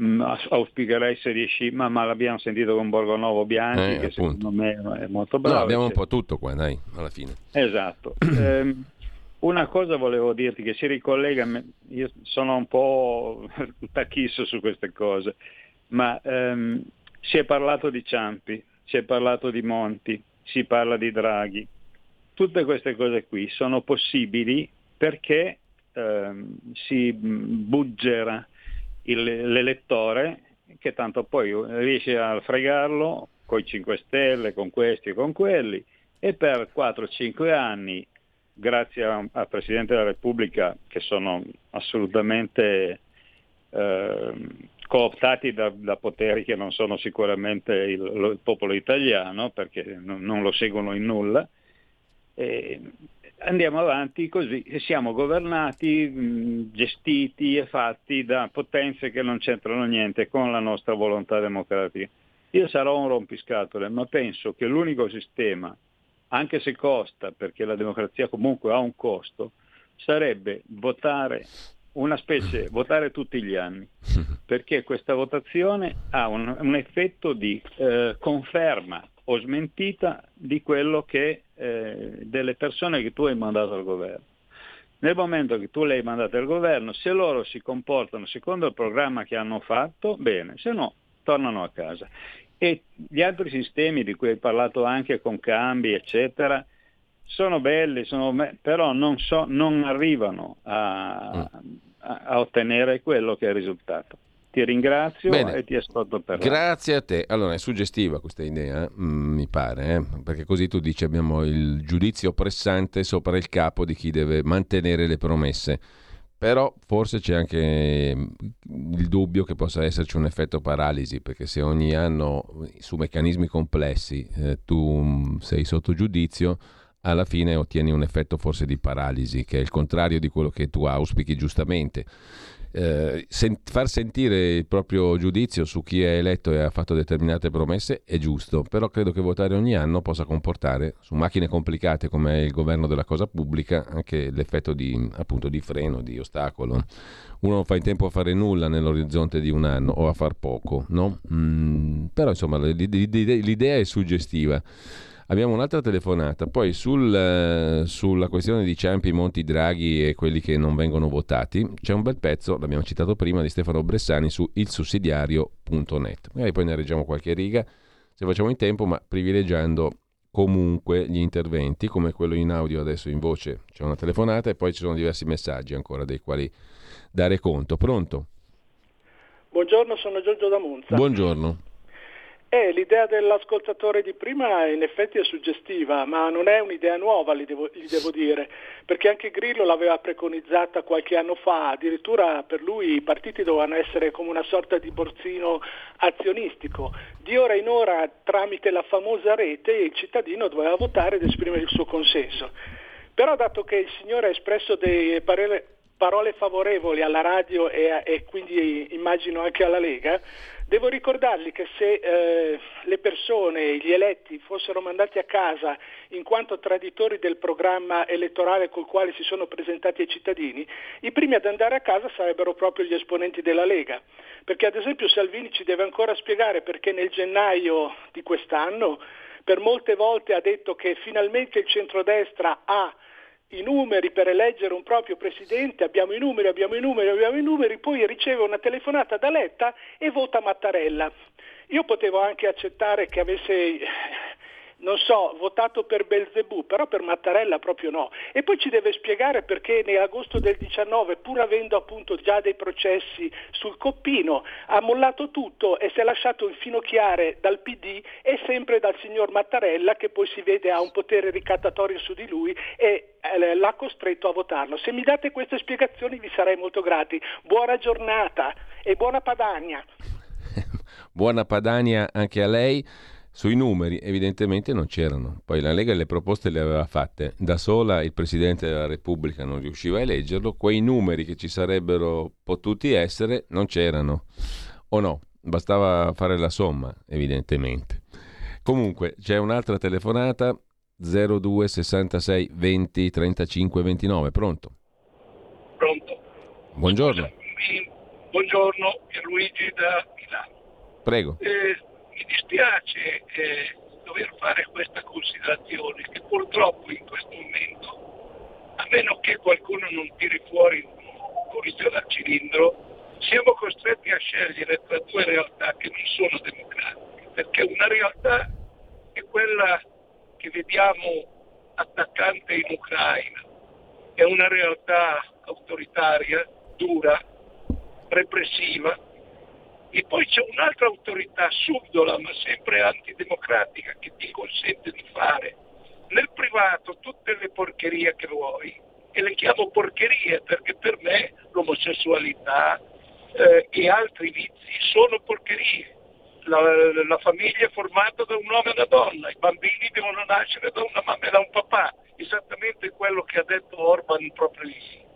Mm, auspicherei se riesci, ma, ma, l'abbiamo sentito con Borgonovo Bianchi, eh, che appunto. secondo me è molto bravo. No, abbiamo un po' tutto qua, dai, alla fine. Esatto. eh, una cosa volevo dirti che si ricollega, io sono un po' tacchisso su queste cose, ma ehm, si è parlato di Ciampi, si è parlato di Monti, si parla di Draghi. Tutte queste cose qui sono possibili perché ehm, si buggera il, l'elettore che tanto poi riesce a fregarlo con i 5 Stelle, con questi e con quelli e per 4-5 anni, grazie al Presidente della Repubblica, che sono assolutamente eh, cooptati da, da, poteri che non sono sicuramente il, il popolo italiano, perché non, non, lo seguono in nulla, e andiamo avanti così e siamo governati, gestiti e fatti da potenze che non c'entrano niente con la nostra volontà democratica. Io sarò un rompiscatole, ma penso che l'unico sistema, anche se costa, perché la democrazia comunque ha un costo, sarebbe votare una specie, votare tutti gli anni, perché questa votazione ha un, un effetto di eh, conferma o smentita di quello che eh, delle persone che tu hai mandato al governo. Nel momento che tu le hai mandate al governo, se loro si comportano secondo il programma che hanno fatto, bene, se no tornano a casa. E gli altri sistemi di cui hai parlato anche con cambi, eccetera, sono belli, sono be- però non, so, non arrivano a, mm. a, a ottenere quello che è il risultato. Ti ringrazio Bene. e ti ascolto per Grazie a te. Allora, è suggestiva questa idea, mm, mi pare, eh? perché così tu dici abbiamo il giudizio pressante sopra il capo di chi deve mantenere le promesse. Però forse c'è anche mm, il dubbio che possa esserci un effetto paralisi, perché se ogni anno su meccanismi complessi eh, tu mm, sei sotto giudizio, alla fine ottieni un effetto forse di paralisi, che è il contrario di quello che tu auspichi giustamente. Eh, far sentire il proprio giudizio su chi è eletto e ha fatto determinate promesse è giusto, però credo che votare ogni anno possa comportare su macchine complicate come il governo della cosa pubblica anche l'effetto di, appunto, di freno, di ostacolo. Uno non fa in tempo a fare nulla nell'orizzonte di un anno o a far poco, no? Mm, però insomma l'idea è suggestiva. Abbiamo un'altra telefonata, poi sul, eh, sulla questione di Ciampi, Monti, Draghi e quelli che non vengono votati, c'è un bel pezzo, l'abbiamo citato prima, di Stefano Bressani su ilsussidiario.net. Magari poi ne reggiamo qualche riga, se facciamo in tempo, ma privilegiando comunque gli interventi, come quello in audio adesso in voce. C'è una telefonata e poi ci sono diversi messaggi ancora dei quali dare conto. Pronto? Buongiorno, sono Giorgio da Monza. Buongiorno. Eh, l'idea dell'ascoltatore di prima in effetti è suggestiva, ma non è un'idea nuova, gli devo, gli devo, dire, perché anche Grillo l'aveva preconizzata qualche anno fa, addirittura per lui i partiti dovevano essere come una sorta di borsino azionistico. Di ora in ora, tramite la famosa rete, il cittadino doveva votare ed esprimere il suo consenso. Però dato che il signore ha espresso dei parere, parole favorevoli alla radio e, e quindi immagino anche alla Lega, Devo ricordargli che se eh, le persone, gli eletti, fossero mandati a casa in quanto traditori del programma elettorale col quale si sono presentati ai cittadini, i primi ad andare a casa sarebbero proprio gli esponenti della Lega. Perché ad esempio Salvini ci deve ancora spiegare perché nel gennaio di quest'anno per molte volte ha detto che finalmente il centrodestra ha i numeri per eleggere un proprio presidente, abbiamo i numeri, abbiamo i numeri, abbiamo i numeri, poi riceve una telefonata da Letta e vota Mattarella. Io potevo anche accettare che avesse non so, votato per Belzebù, però per Mattarella proprio no. E poi ci deve spiegare perché nell'agosto del 19, pur avendo appunto già dei processi sul coppino, ha mollato tutto e si è lasciato infinocchiare dal PD e sempre dal signor Mattarella che poi si vede ha un potere ricattatorio su di lui e eh, l'ha costretto a votarlo. Se mi date queste spiegazioni vi sarei molto grati. Buona giornata e buona Padania. buona Padania anche a lei. Sui numeri evidentemente non c'erano, poi la Lega le proposte le aveva fatte da sola, il Presidente della Repubblica non riusciva a eleggerlo, quei numeri che ci sarebbero potuti essere non c'erano, o no, bastava fare la somma evidentemente. Comunque c'è un'altra telefonata 02 66 20 35 29, pronto? Pronto. Buongiorno. Buongiorno, Pierluigi da Milano. Prego. Eh, mi dispiace eh, dover fare questa considerazione che purtroppo in questo momento, a meno che qualcuno non tiri fuori un coriccio dal cilindro, siamo costretti a scegliere tra due realtà che non sono democratiche, perché una realtà è quella che vediamo attaccante in Ucraina, è una realtà autoritaria, dura, repressiva, e poi c'è un'altra autorità subdola ma sempre antidemocratica che ti consente di fare nel privato tutte le porcherie che vuoi e le chiamo porcherie perché per me l'omosessualità eh, e altri vizi sono porcherie. La, la, famiglia è formata da un uomo e una donna, i bambini devono nascere da una mamma e da un papà, esattamente quello che ha detto Orban proprio lì.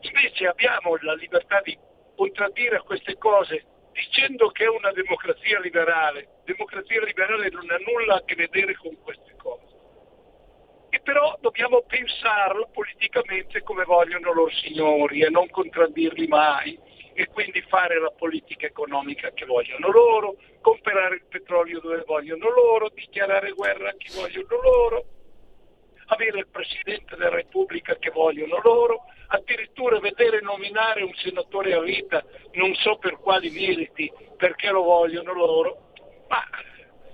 Invece abbiamo la libertà di contraddire queste cose dicendo che è una democrazia liberale. Democrazia liberale non ha nulla a che vedere con queste cose. E però dobbiamo pensarlo politicamente come vogliono loro signori e non contraddirli mai e quindi fare la politica economica che vogliono loro, comprare il petrolio dove vogliono loro, dichiarare guerra a chi vogliono loro, avere il Presidente della Repubblica che vogliono loro, addirittura vedere nominare un senatore a vita, non so per quali meriti, perché lo vogliono loro, ma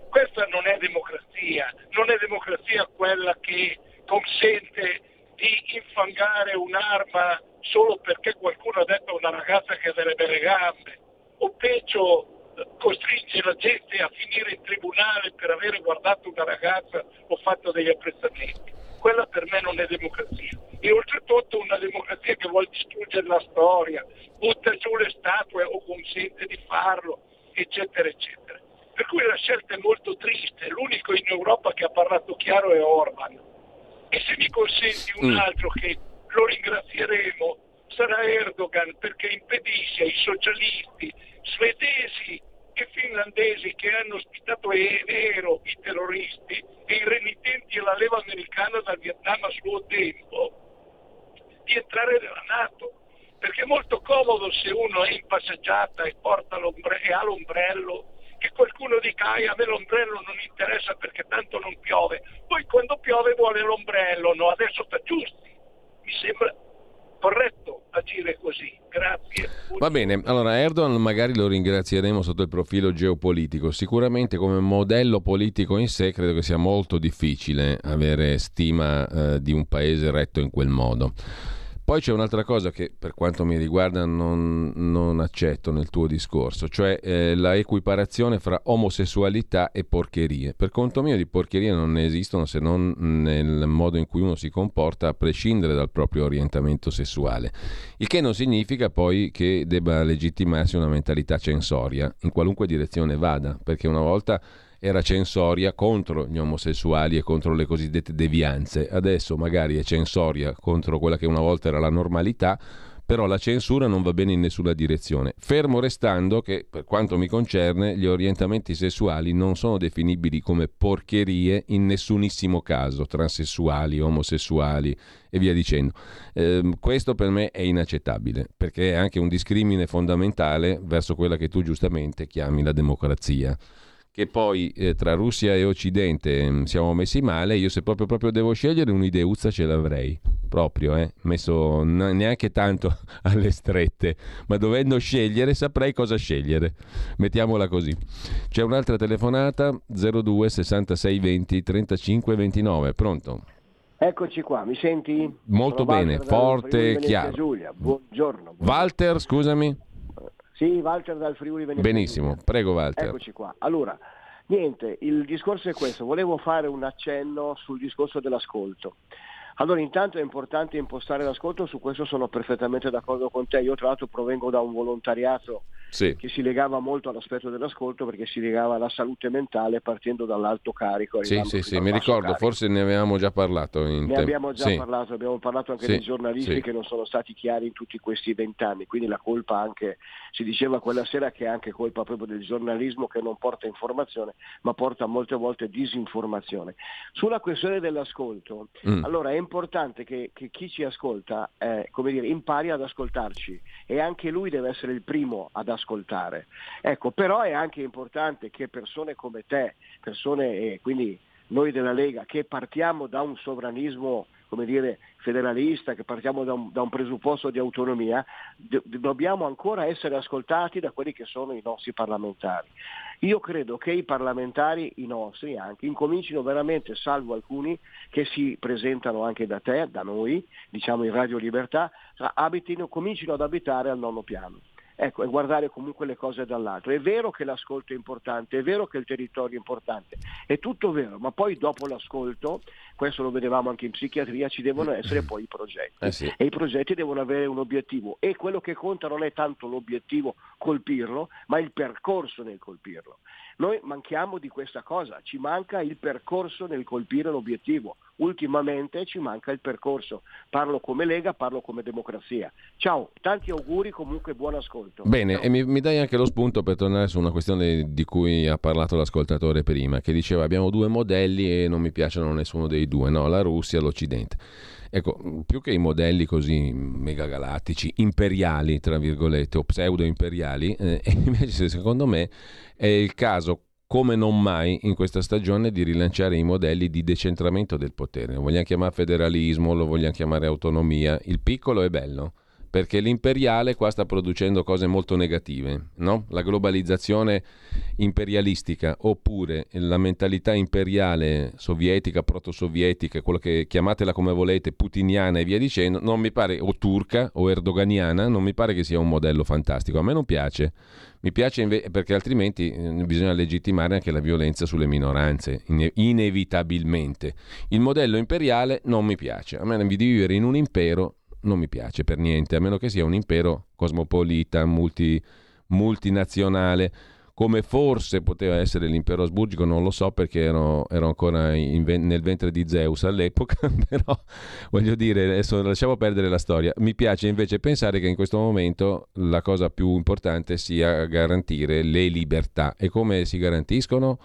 questa non è democrazia, non è democrazia quella che consente di infangare un'arma solo perché qualcuno ha detto a una ragazza che avrebbe le gambe, o peggio costringe la gente a finire in tribunale per avere guardato una ragazza o fatto degli apprezzamenti. Quella per me non è democrazia e oltretutto una democrazia che vuole distruggere la storia, butta giù le statue o consente di farlo, eccetera, eccetera. Per cui la scelta è molto triste, l'unico in Europa che ha parlato chiaro è Orban. E se mi consenti un mm. altro che lo ringrazieremo, sarà Erdogan perché impedisce ai socialisti svedesi e finlandesi che hanno ospitato è vero i terroristi e i renitenti alla leva americana dal Vietnam a suo tempo di entrare nella Nato. Perché è molto comodo se uno è in passeggiata e, e ha l'ombrello che qualcuno dica a me l'ombrello non interessa perché tanto non piove. Poi quando piove vuole l'ombrello no? Adesso sta giusto mi sembra corretto agire così. Grazie. Va bene, allora Erdogan magari lo ringrazieremo sotto il profilo geopolitico. Sicuramente come modello politico in sé credo che sia molto difficile avere stima eh, di un paese retto in quel modo. Poi c'è un'altra cosa che per quanto mi riguarda non, non accetto nel tuo discorso, cioè eh, la equiparazione fra omosessualità e porcherie. Per conto mio di porcherie non ne esistono se non nel modo in cui uno si comporta a prescindere dal proprio orientamento sessuale. Il che non significa poi che debba legittimarsi una mentalità censoria in qualunque direzione vada, perché una volta era censoria contro gli omosessuali e contro le cosiddette devianze, adesso magari è censoria contro quella che una volta era la normalità, però la censura non va bene in nessuna direzione, fermo restando che per quanto mi concerne gli orientamenti sessuali non sono definibili come porcherie in nessunissimo caso, transessuali, omosessuali e via dicendo. Eh, questo per me è inaccettabile, perché è anche un discrimine fondamentale verso quella che tu giustamente chiami la democrazia che poi eh, tra Russia e Occidente mh, mm, siamo messi male, io se proprio, proprio devo scegliere un'ideuzza ce l'avrei, proprio, eh? messo n- neanche tanto alle strette, ma dovendo scegliere saprei cosa scegliere, mettiamola così. C'è un'altra telefonata, 02 66 20 35 29, pronto? Eccoci qua, mi senti? Molto Sono bene, Walter forte e chiaro. Giulia, buongiorno, buongiorno. Walter, scusami. Sì, Walter dal Friuli Venezia. Benissimo, prego Walter. Eccoci qua. Allora, niente, il discorso è questo. Volevo fare un accenno sul discorso dell'ascolto. Allora, intanto è importante impostare l'ascolto, su questo sono perfettamente d'accordo con te. Io tra l'altro provengo da un volontariato sì. che si legava molto all'aspetto dell'ascolto perché si legava alla salute mentale partendo dall'alto carico. Sì, sì, sì, mi ricordo, carico. forse ne avevamo già parlato. ne te... abbiamo già sì. parlato, abbiamo parlato anche sì, dei giornalisti che non sono stati chiari in tutti questi vent'anni, quindi la colpa anche, si diceva quella sera che è anche colpa proprio del giornalismo che non porta informazione, ma porta molte volte disinformazione. Sulla questione dell'ascolto, mm. allora è importante che, che chi ci ascolta eh, come dire, impari ad ascoltarci e anche lui deve essere il primo ad ascoltare. Ecco, però è anche importante che persone come te, persone e quindi noi della Lega, che partiamo da un sovranismo come dire, federalista, che partiamo da un, da un presupposto di autonomia, do, dobbiamo ancora essere ascoltati da quelli che sono i nostri parlamentari. Io credo che i parlamentari, i nostri anche, incomincino veramente, salvo alcuni che si presentano anche da te, da noi, diciamo in Radio Libertà, abitino, comincino ad abitare al nono piano. Ecco, e guardare comunque le cose dall'altro. È vero che l'ascolto è importante, è vero che il territorio è importante, è tutto vero, ma poi dopo l'ascolto, questo lo vedevamo anche in psichiatria, ci devono essere poi i progetti. Eh sì. E i progetti devono avere un obiettivo. E quello che conta non è tanto l'obiettivo, colpirlo, ma il percorso nel colpirlo. Noi manchiamo di questa cosa, ci manca il percorso nel colpire l'obiettivo. Ultimamente ci manca il percorso. Parlo come Lega, parlo come democrazia. Ciao, tanti auguri, comunque buon ascolto. Bene, Ciao. e mi, mi, dai anche lo spunto per tornare su una questione di cui ha parlato l'ascoltatore prima, che diceva abbiamo due modelli e non mi piacciono nessuno dei due, no? la Russia l'Occidente. Ecco, più che i modelli così megagalattici, imperiali, tra virgolette, o pseudo-imperiali, eh, invece secondo me è il caso come non mai in questa stagione di rilanciare i modelli di decentramento del potere. Lo vogliamo chiamare federalismo, lo vogliamo chiamare autonomia. Il piccolo è bello, perché l'imperiale qua sta producendo cose molto negative, no? La globalizzazione imperialistica oppure la mentalità imperiale sovietica, proto-sovietica, quello che chiamatela come volete, putiniana e via dicendo, non mi pare o turca o erdoganiana, non mi pare che sia un modello fantastico. A me non piace. Mi piace inve- perché altrimenti eh, bisogna legittimare anche la violenza sulle minoranze, ine- inevitabilmente. Il modello imperiale non mi piace. A me di vivere in un impero non mi piace per niente, a meno che sia un impero cosmopolita, multi, multinazionale. come forse poteva essere l'impero asburgico, non lo so perché ero, ero ancora in, nel ventre di Zeus all'epoca, però voglio dire, adesso lasciamo perdere la storia. Mi piace invece pensare che in questo momento la cosa più importante sia garantire le libertà. E come si garantiscono?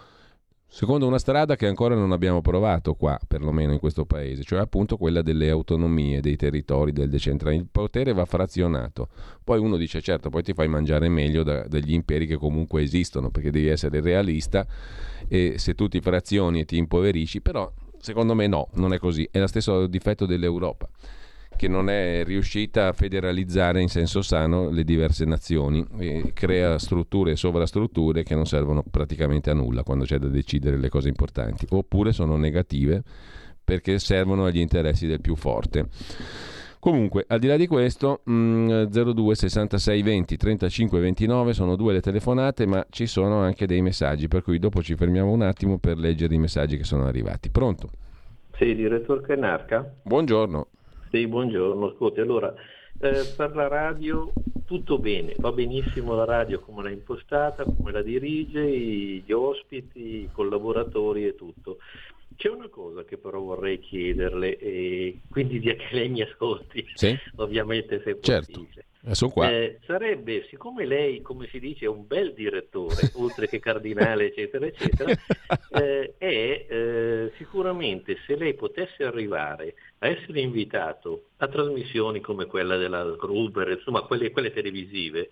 Secondo una strada che ancora non abbiamo provato qua, perlomeno in questo paese, cioè appunto quella delle autonomie, dei territori, del decentralismo. Il potere va frazionato. Poi uno dice certo, poi ti fai mangiare meglio da, dagli imperi che comunque esistono, perché devi essere realista e se tu ti frazioni e ti impoverisci, però secondo me no, non è così. È lo stesso difetto dell'Europa che non è riuscita a federalizzare in senso sano le diverse nazioni e crea strutture e sovrastrutture che non servono praticamente a nulla quando c'è da decidere le cose importanti, oppure sono negative perché servono agli interessi del più forte. Comunque, al di là di questo, mh, 02 66 20 35 29 sono due le telefonate, ma ci sono anche dei messaggi, per cui dopo ci fermiamo un attimo per leggere i messaggi che sono arrivati. Pronto? Sì, direttore Canarca. Buongiorno. Sì, buongiorno. Ascolti, allora, eh, per la radio tutto bene, va benissimo la radio come l'ha impostata, come la dirige, gli ospiti, i collaboratori e tutto. C'è una cosa che però vorrei chiederle, e quindi che lei mi ascolti, sì? ovviamente se certo. possibile. Qua. Eh, sarebbe, siccome lei, come si dice, è un bel direttore, oltre che cardinale, eccetera, eccetera, eh, eh, sicuramente se lei potesse arrivare a essere invitato a trasmissioni come quella della Gruber, insomma quelle, quelle televisive,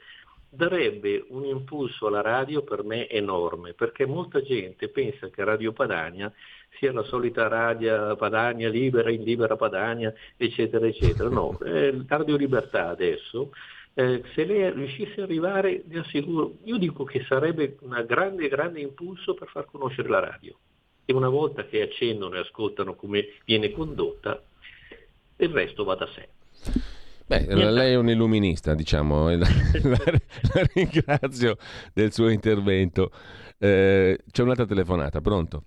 darebbe un impulso alla radio per me enorme, perché molta gente pensa che Radio Padania sia la solita radio Padania libera, in libera Padania, eccetera, eccetera. No, eh, Radio Libertà adesso, eh, se lei riuscisse ad arrivare, vi assicuro, io dico che sarebbe un grande, grande impulso per far conoscere la radio. E una volta che accendono e ascoltano come viene condotta, il resto va da sé. Beh, lei è un illuminista, diciamo, la, la, la ringrazio del suo intervento. Eh, c'è un'altra telefonata, pronto?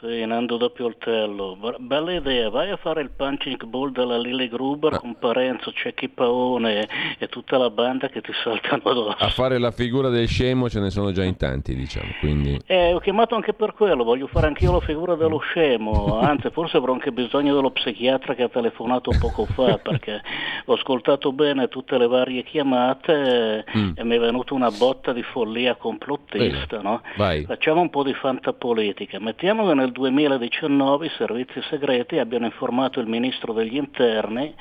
Sì, Nando da Pioltello. Bella idea, vai a fare il punching ball della Lille Gruber ah. con Parenzo, Cecchi Paone e tutta la banda che ti saltano addosso. A fare la figura del scemo ce ne sono già in tanti, diciamo. Quindi... Eh, ho chiamato anche per quello, voglio fare anch'io la figura dello scemo, anzi forse avrò anche bisogno dello psichiatra che ha telefonato poco fa perché ho ascoltato bene tutte le varie chiamate mm. e mi è venuta una botta di follia complottista. No? Facciamo un po' di fantapolitica, mettiamo che nel nel 2019 i servizi segreti abbiano informato il ministro degli interni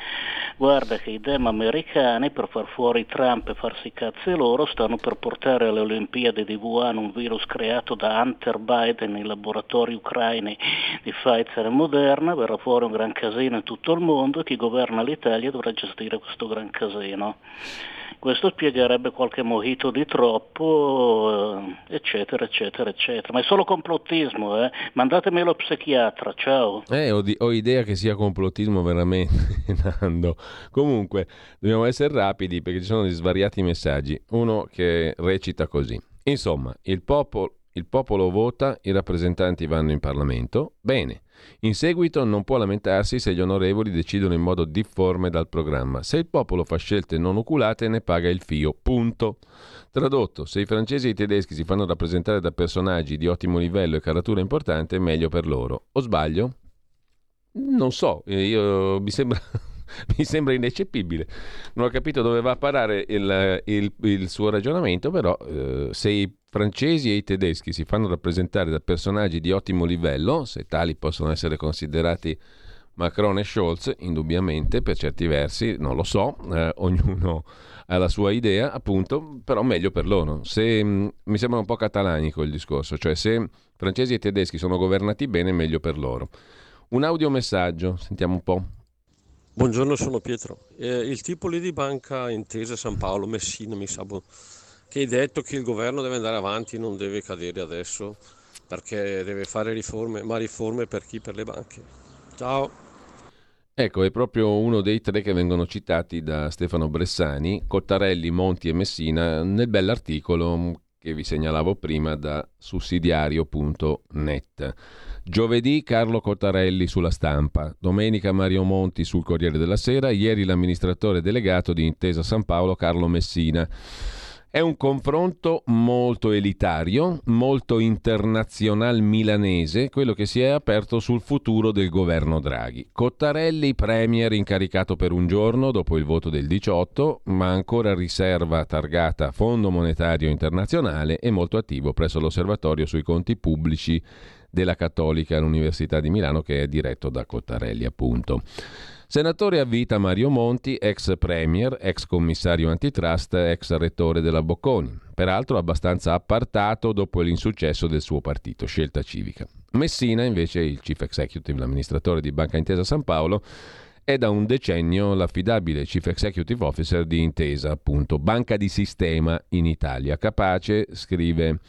guarda che i dem americani per far fuori Trump e farsi cazzi loro stanno per portare alle Olimpiadi di Wuhan un virus creato da Hunter Biden nei laboratori ucraini di Pfizer e Moderna, verrà fuori un gran casino in tutto il mondo e chi governa l'Italia dovrà gestire questo gran casino. Questo spiegherebbe qualche mojito di troppo, eh, eccetera, eccetera, eccetera. Ma è solo complottismo, eh? Mandatemi lo psichiatra, ciao. Eh, ho, di- ho idea che sia complottismo veramente, Nando. Comunque, dobbiamo essere rapidi perché ci sono svariati messaggi. Uno che recita così. Insomma, il popolo, il popolo vota, i rappresentanti vanno in Parlamento. Bene. In seguito non può lamentarsi se gli onorevoli decidono in modo difforme dal programma. Se il popolo fa scelte non oculate ne paga il fio. Punto. Tradotto, se i francesi e i tedeschi si fanno rappresentare da personaggi di ottimo livello e caratura importante, meglio per loro. O sbaglio? Non so, eh, io, mi sembra mi sembra ineccepibile. Non ho capito dove va a parare il, il, il suo ragionamento, però eh, se i francesi e i tedeschi si fanno rappresentare da personaggi di ottimo livello, se tali possono essere considerati Macron e Scholz, indubbiamente per certi versi, non lo so, eh, ognuno ha la sua idea, appunto, però meglio per loro. Se, mh, mm, mi sembra un po' catalanico il discorso, cioè se francesi e tedeschi sono governati bene, meglio per loro. Un audiomessaggio, sentiamo un po'. Buongiorno, sono Pietro. Eh, il tipo lì di banca intesa San Paolo, Messina, mi sa che hai detto che il governo deve andare avanti, non deve cadere adesso perché deve fare riforme, ma riforme per chi? Per le banche. Ciao. Ecco, è proprio uno dei tre che vengono citati da Stefano Bressani, Cottarelli, Monti e Messina nel bell'articolo che vi segnalavo prima da sussidiario.net. Giovedì Carlo Cottarelli sulla stampa, domenica Mario Monti sul Corriere della Sera, ieri l'amministratore delegato di Intesa San Paolo Carlo Messina. È un confronto molto elitario, molto internazional milanese, quello che si è aperto sul futuro del governo Draghi. Cottarelli, premier incaricato per un giorno dopo il voto del 18, ma ancora riserva targata Fondo Monetario Internazionale e molto attivo presso l'osservatorio sui conti pubblici della Cattolica all'Università di Milano che è diretto da Cottarelli appunto. Senatore a vita Mario Monti, ex premier, ex commissario antitrust, ex rettore della Bocconi, peraltro abbastanza appartato dopo l'insuccesso del suo partito, Scelta Civica. Messina, invece, il chief executive, l'amministratore di Banca Intesa San Paolo, è da un decennio l'affidabile chief executive officer di Intesa, appunto, banca di sistema in Italia, capace, scrive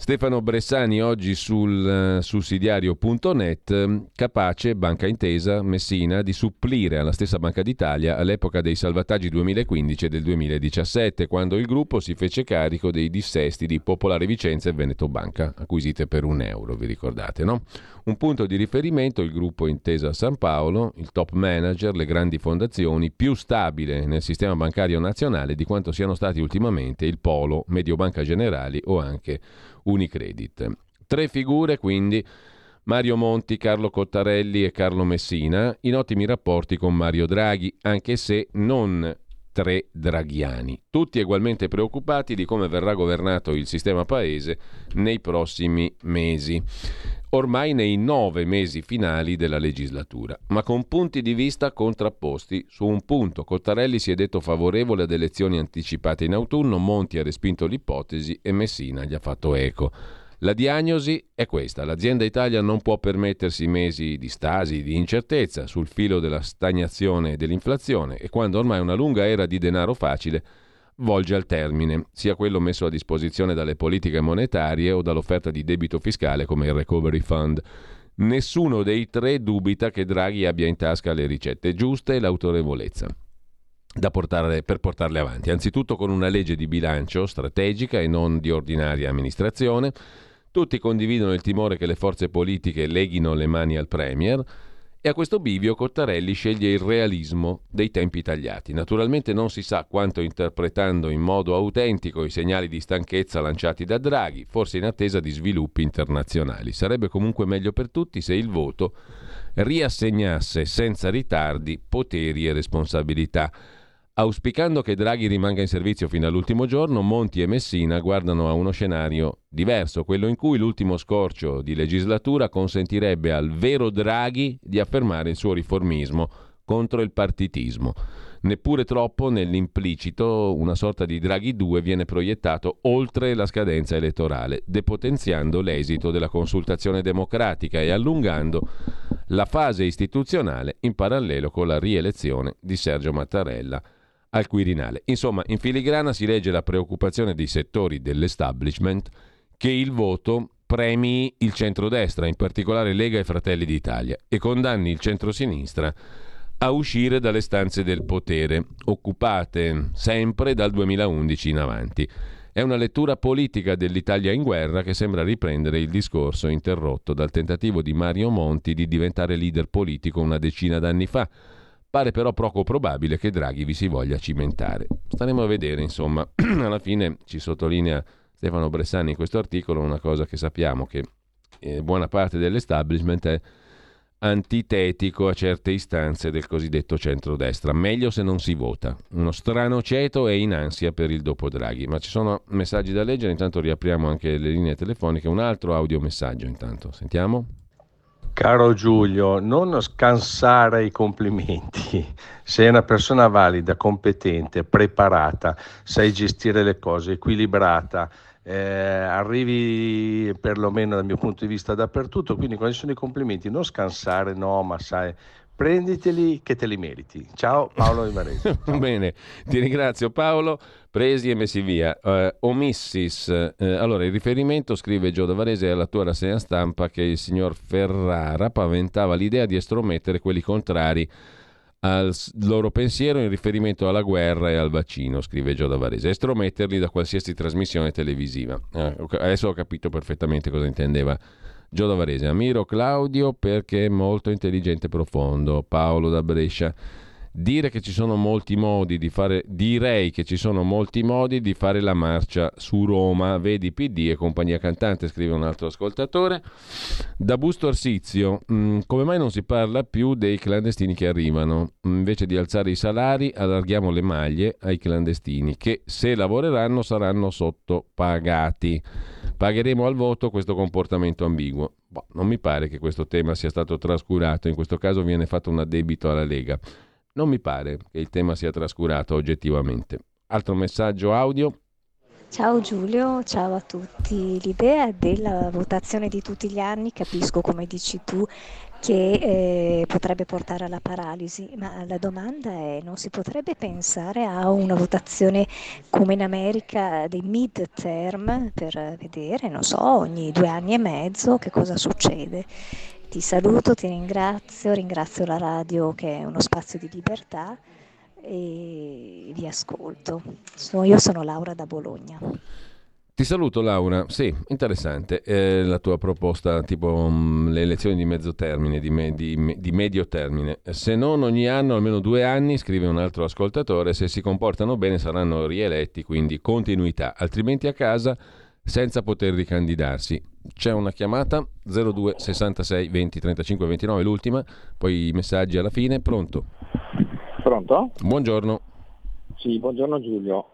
Stefano Bressani oggi sul uh, sussidiario.net, capace, banca intesa, Messina, di supplire alla stessa Banca d'Italia all'epoca dei salvataggi 2015 e del 2017, quando il gruppo si fece carico dei dissesti di Popolare Vicenza e Veneto Banca, acquisite per un euro, vi ricordate, no? Un punto di riferimento, il gruppo Intesa San Paolo, il top manager, le grandi fondazioni, più stabile nel sistema bancario nazionale di quanto siano stati ultimamente il Polo, Mediobanca Generali o anche Unicredit. Tre figure quindi Mario Monti, Carlo Cottarelli e Carlo Messina in ottimi rapporti con Mario Draghi, anche se non tre draghiani, tutti ugualmente preoccupati di come verrà governato il sistema paese nei prossimi mesi, ormai nei nove mesi finali della legislatura, ma con punti di vista contrapposti su un punto. Cottarelli si è detto favorevole ad elezioni anticipate in autunno, Monti ha respinto l'ipotesi e Messina gli ha fatto eco. La diagnosi è questa, l'azienda Italia non può permettersi mesi di stasi, di incertezza sul filo della stagnazione e dell'inflazione e quando ormai una lunga era di denaro facile volge al termine, sia quello messo a disposizione dalle politiche monetarie o dall'offerta di debito fiscale come il Recovery Fund. Nessuno dei tre dubita che Draghi abbia in tasca le ricette giuste e l'autorevolezza portare, per portarle avanti. Anzitutto con una legge di bilancio strategica e non di ordinaria amministrazione, tutti condividono il timore che le forze politiche leghino le mani al Premier e a questo bivio Cottarelli sceglie il realismo dei tempi tagliati. Naturalmente non si sa quanto interpretando in modo autentico i segnali di stanchezza lanciati da Draghi, forse in attesa di sviluppi internazionali. Sarebbe comunque meglio per tutti se il voto riassegnasse senza ritardi poteri e responsabilità Auspicando che Draghi rimanga in servizio fino all'ultimo giorno, Monti e Messina guardano a uno scenario diverso, quello in cui l'ultimo scorcio di legislatura consentirebbe al vero Draghi di affermare il suo riformismo contro il partitismo. Neppure troppo nell'implicito una sorta di Draghi 2 viene proiettato oltre la scadenza elettorale, depotenziando l'esito della consultazione democratica e allungando la fase istituzionale in parallelo con la rielezione di Sergio Mattarella al Quirinale. Insomma, in filigrana si legge la preoccupazione dei settori dell'establishment che il voto premi il centrodestra, in particolare Lega e Fratelli d'Italia, e condanni il centrosinistra a uscire dalle stanze del potere, occupate sempre dal 2011 in avanti. È una lettura politica dell'Italia in guerra che sembra riprendere il discorso interrotto dal tentativo di Mario Monti di diventare leader politico una decina d'anni fa Pare però poco probabile che Draghi vi si voglia cimentare. Staremo a vedere, insomma, alla fine ci sottolinea Stefano Bressani in questo articolo una cosa che sappiamo, che eh, buona parte dell'establishment è antitetico a certe istanze del cosiddetto centrodestra. Meglio se non si vota. Uno strano ceto è in ansia per il dopo Draghi. Ma ci sono messaggi da leggere, intanto riapriamo anche le linee telefoniche. Un altro audiomessaggio intanto. Sentiamo. Caro Giulio, non scansare i complimenti. Sei una persona valida, competente, preparata, sai gestire le cose, equilibrata, eh, arrivi perlomeno dal mio punto di vista dappertutto, quindi quando ci sono i complimenti non scansare, no, ma sai, prenditeli che te li meriti. Ciao Paolo di Varese. Bene, ti ringrazio Paolo, presi e messi via. Uh, omissis, uh, allora il riferimento, scrive Gio da Varese, alla tua rassegna stampa che il signor Ferrara paventava l'idea di estromettere quelli contrari al loro pensiero in riferimento alla guerra e al vaccino, scrive Gio da Varese, estrometterli da qualsiasi trasmissione televisiva. Uh, adesso ho capito perfettamente cosa intendeva Gio da Varese. Ammiro Claudio perché è molto intelligente e profondo. Paolo da Brescia Dire che ci sono molti modi di fare, direi che ci sono molti modi di fare la marcia su Roma, vedi PD e compagnia cantante, scrive un altro ascoltatore. Da Busto Arsizio, mm, come mai non si parla più dei clandestini che arrivano? Invece di alzare i salari, allarghiamo le maglie ai clandestini che se lavoreranno saranno sottopagati. Pagheremo al voto questo comportamento ambiguo. Boh, non mi pare che questo tema sia stato trascurato, in questo caso viene fatto un addebito alla Lega. Non mi pare che il tema sia trascurato oggettivamente. Altro messaggio audio. Ciao Giulio, ciao a tutti. L'idea della votazione di tutti gli anni, capisco come dici tu, che eh, potrebbe portare alla paralisi, ma la domanda è non si potrebbe pensare a una votazione come in America dei mid-term per vedere, non so, ogni due anni e mezzo che cosa succede. Ti saluto, ti ringrazio, ringrazio la radio che è uno spazio di libertà e vi ascolto. So, io sono Laura da Bologna. Ti saluto Laura, sì, interessante eh, la tua proposta, tipo um, le elezioni di mezzo termine, di, me, di, di, medio termine. Se non ogni anno, almeno due anni, scrive un altro ascoltatore, se si comportano bene saranno rieletti, quindi continuità, altrimenti a casa senza poter ricandidarsi. C'è una chiamata 02 66 20 35 29, l'ultima, poi i messaggi alla fine. Pronto? Pronto? Buongiorno. Sì, buongiorno Giulio.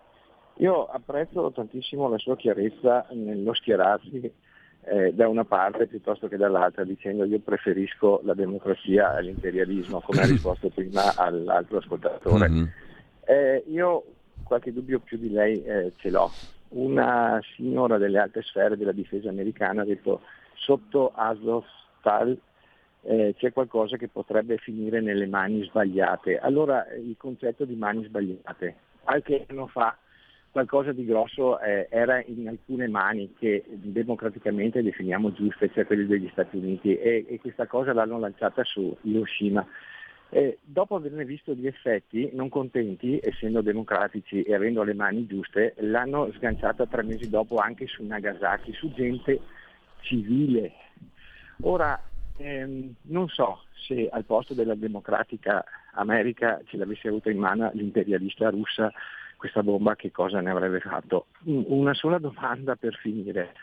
Io apprezzo tantissimo la sua chiarezza nello schierarsi eh, da una parte piuttosto che dall'altra, dicendo io preferisco la democrazia all'imperialismo, come ha risposto prima all'altro ascoltatore. Mm-hmm. Eh, io qualche dubbio più di lei eh, ce l'ho, una signora delle alte sfere della difesa americana ha detto sotto Azovstal eh, c'è qualcosa che potrebbe finire nelle mani sbagliate. Allora il concetto di mani sbagliate, qualche anno fa qualcosa di grosso eh, era in alcune mani che democraticamente definiamo giuste, cioè quelle degli Stati Uniti, e, e questa cosa l'hanno lanciata su Hiroshima. Eh, dopo averne visto gli effetti, non contenti, essendo democratici e avendo le mani giuste, l'hanno sganciata tre mesi dopo anche su Nagasaki, su gente civile. Ora, ehm, non so se al posto della democratica America ce l'avesse avuta in mano l'imperialista russa questa bomba, che cosa ne avrebbe fatto? Una sola domanda per finire.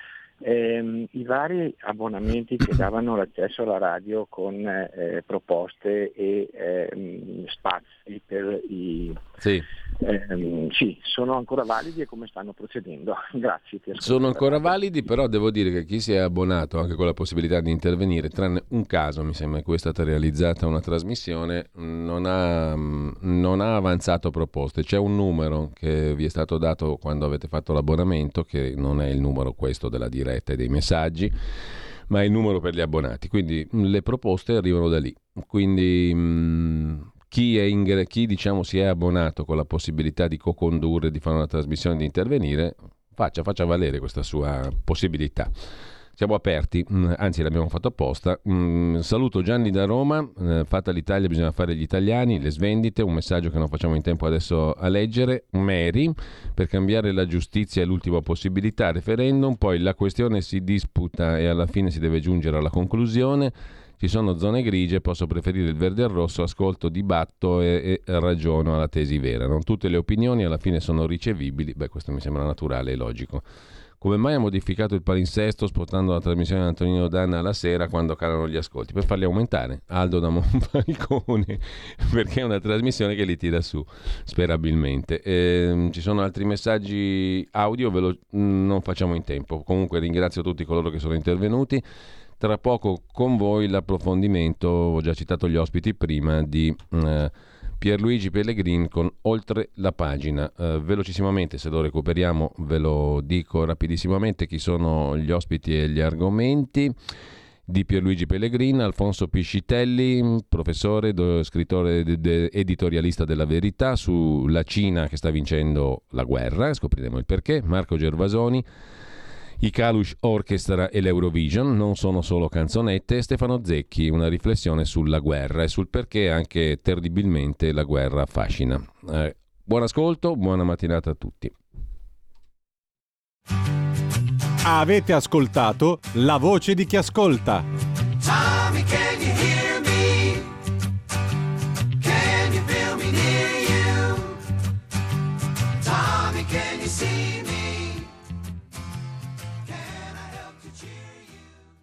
Eh, I vari abbonamenti che davano l'accesso alla radio con eh, proposte e eh, spazi per i... Sì. Ehm, sì. sono ancora validi e come stanno procedendo? Grazie. Sono ancora validi, però devo dire che chi si è abbonato anche con la possibilità di intervenire, tranne un caso mi sembra in cui è stata realizzata una trasmissione, non ha, non ha avanzato proposte. C'è un numero che vi è stato dato quando avete fatto l'abbonamento, che non è il numero questo della diretta diretta e dei messaggi, ma il numero per gli abbonati. Quindi mm, le proposte arrivano da lì. Quindi mh, mm, chi, è in, chi diciamo, si è abbonato con la possibilità di co-condurre, di fare una trasmissione, di intervenire, faccia, faccia valere questa sua possibilità siamo aperti, mm, anzi l'abbiamo fatto apposta. Mm, saluto Gianni da Roma, eh, fatta l'Italia bisogna fare gli italiani, le svendite, un messaggio che non facciamo in tempo adesso a leggere. Mary, per cambiare la giustizia è l'ultima possibilità, referendum, poi la questione si disputa e alla fine si deve giungere alla conclusione. Ci sono zone grigie, posso preferire il verde e il rosso, ascolto, dibatto e, e ragiono alla tesi vera. Non tutte le opinioni alla fine sono ricevibili, beh questo mi sembra naturale e logico. Come mai ha modificato il palinsesto spostando la trasmissione di Antonino Danna alla sera quando calano gli ascolti? Per farli aumentare. Aldo da Monfalcone, perché è una trasmissione che li tira su, sperabilmente. Eh, ci sono altri messaggi audio, lo, non facciamo in tempo. Comunque ringrazio tutti coloro che sono intervenuti. Tra poco con voi l'approfondimento, ho già citato gli ospiti prima, di... Eh, Pierluigi Pellegrin con Oltre la pagina. Eh, velocissimamente, se lo recuperiamo, ve lo dico rapidissimamente chi sono gli ospiti e gli argomenti di Pierluigi Pellegrin, Alfonso Piscitelli, professore, scrittore de, editorialista della Verità sulla Cina che sta vincendo la guerra, scopriremo il perché, Marco Gervasoni, i Kalush Orchestra e l'Eurovision non sono solo canzonette. Stefano Zecchi, una riflessione sulla guerra e sul perché anche terribilmente la guerra affascina. Eh, buon ascolto, buona mattinata a tutti. Avete ascoltato la voce di chi ascolta.